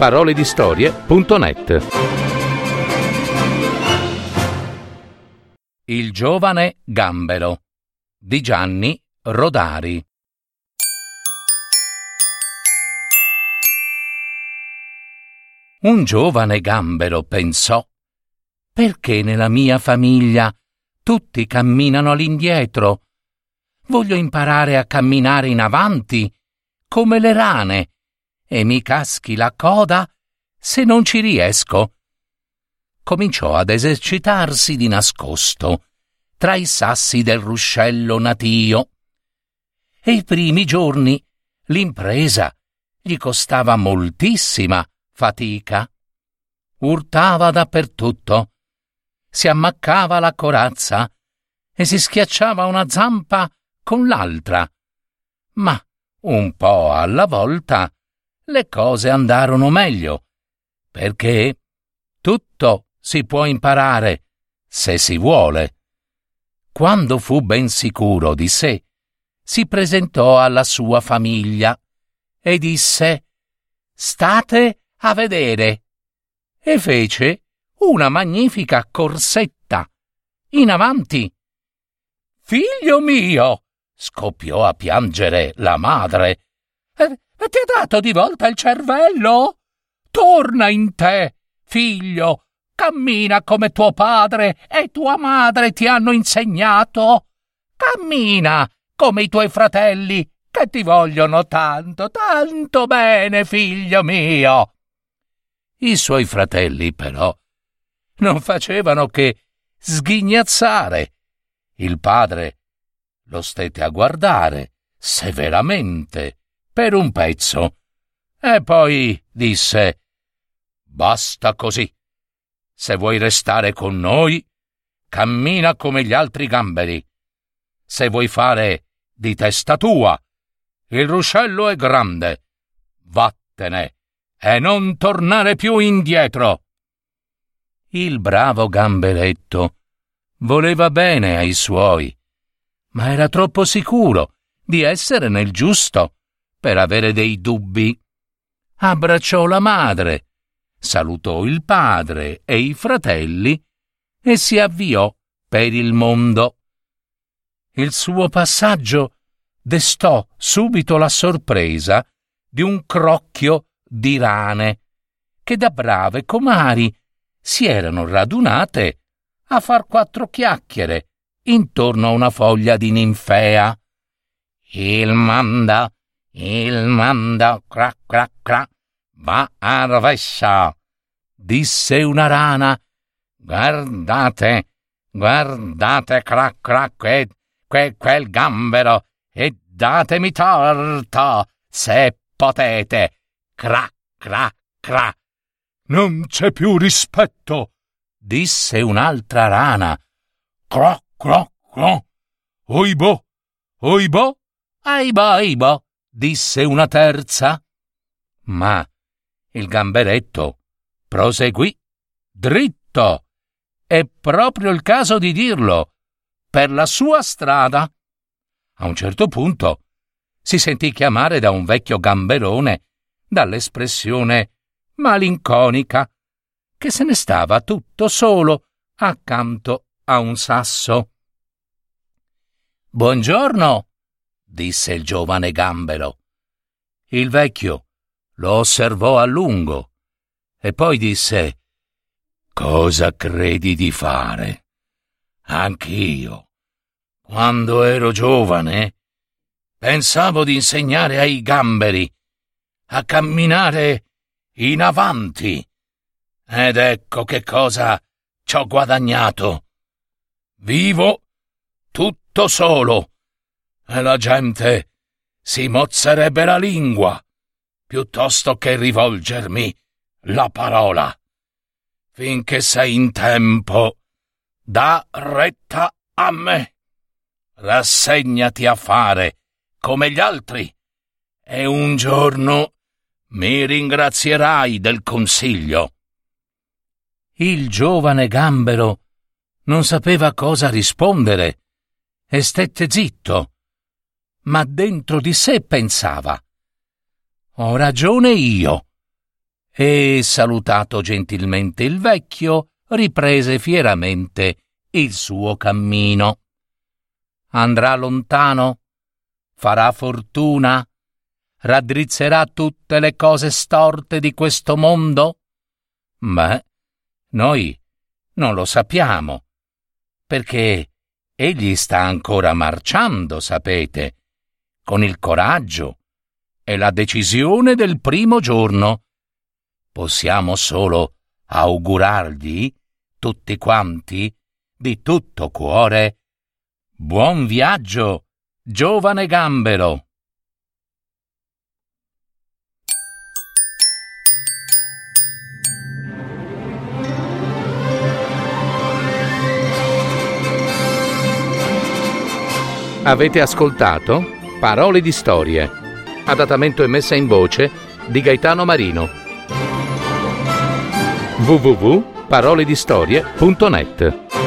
paroledistorie.net Il giovane gambero di Gianni Rodari Un giovane gambero pensò perché nella mia famiglia tutti camminano all'indietro? Voglio imparare a camminare in avanti come le rane e mi caschi la coda se non ci riesco. Cominciò ad esercitarsi di nascosto tra i sassi del ruscello natio. E i primi giorni l'impresa gli costava moltissima fatica. Urtava dappertutto, si ammaccava la corazza e si schiacciava una zampa con l'altra. Ma un po' alla volta le cose andarono meglio, perché tutto si può imparare se si vuole. Quando fu ben sicuro di sé, si presentò alla sua famiglia e disse State a vedere. E fece una magnifica corsetta. In avanti. Figlio mio! scoppiò a piangere la madre. E, ti ha dato di volta il cervello? Torna in te, figlio. Cammina come tuo padre e tua madre ti hanno insegnato. Cammina come i tuoi fratelli che ti vogliono tanto, tanto bene, figlio mio. I suoi fratelli, però, non facevano che sghignazzare. Il padre lo stette a guardare severamente per un pezzo e poi disse Basta così. Se vuoi restare con noi, cammina come gli altri gamberi. Se vuoi fare di testa tua, il ruscello è grande. Vattene e non tornare più indietro. Il bravo gamberetto voleva bene ai suoi, ma era troppo sicuro di essere nel giusto per avere dei dubbi. Abbracciò la madre, salutò il padre e i fratelli e si avviò per il mondo. Il suo passaggio destò subito la sorpresa di un crocchio di rane che da brave comari si erano radunate a far quattro chiacchiere intorno a una foglia di ninfea. Il manda, il manda, cra cra cra, va a rovescia, disse una rana. Guardate, guardate, cra cra, que, que, quel gambero e datemi torto, se potete. Cra, cra, cra. Non c'è più rispetto, disse un'altra rana. Cro, cro, cro. Oibò, oibò, aibò, aibò, disse una terza. Ma il gamberetto proseguì dritto. È proprio il caso di dirlo, per la sua strada. A un certo punto si sentì chiamare da un vecchio gamberone dall'espressione malinconica che se ne stava tutto solo accanto a un sasso. Buongiorno, disse il giovane gambero. Il vecchio lo osservò a lungo e poi disse Cosa credi di fare? Anch'io quando ero giovane, pensavo di insegnare ai gamberi a camminare in avanti. Ed ecco che cosa ci ho guadagnato. Vivo tutto solo e la gente si mozzerebbe la lingua piuttosto che rivolgermi la parola. Finché sei in tempo, da retta a me rassegnati a fare come gli altri e un giorno mi ringrazierai del consiglio. Il giovane gambero non sapeva cosa rispondere e stette zitto, ma dentro di sé pensava Ho ragione io. e, salutato gentilmente il vecchio, riprese fieramente il suo cammino. Andrà lontano, farà fortuna, raddrizzerà tutte le cose storte di questo mondo? Beh, noi non lo sappiamo, perché egli sta ancora marciando, sapete, con il coraggio e la decisione del primo giorno. Possiamo solo augurargli, tutti quanti, di tutto cuore, buon viaggio, giovane gambero. Avete ascoltato Parole di storie, adattamento e messa in voce di Gaetano Marino. www.paroledistorie.net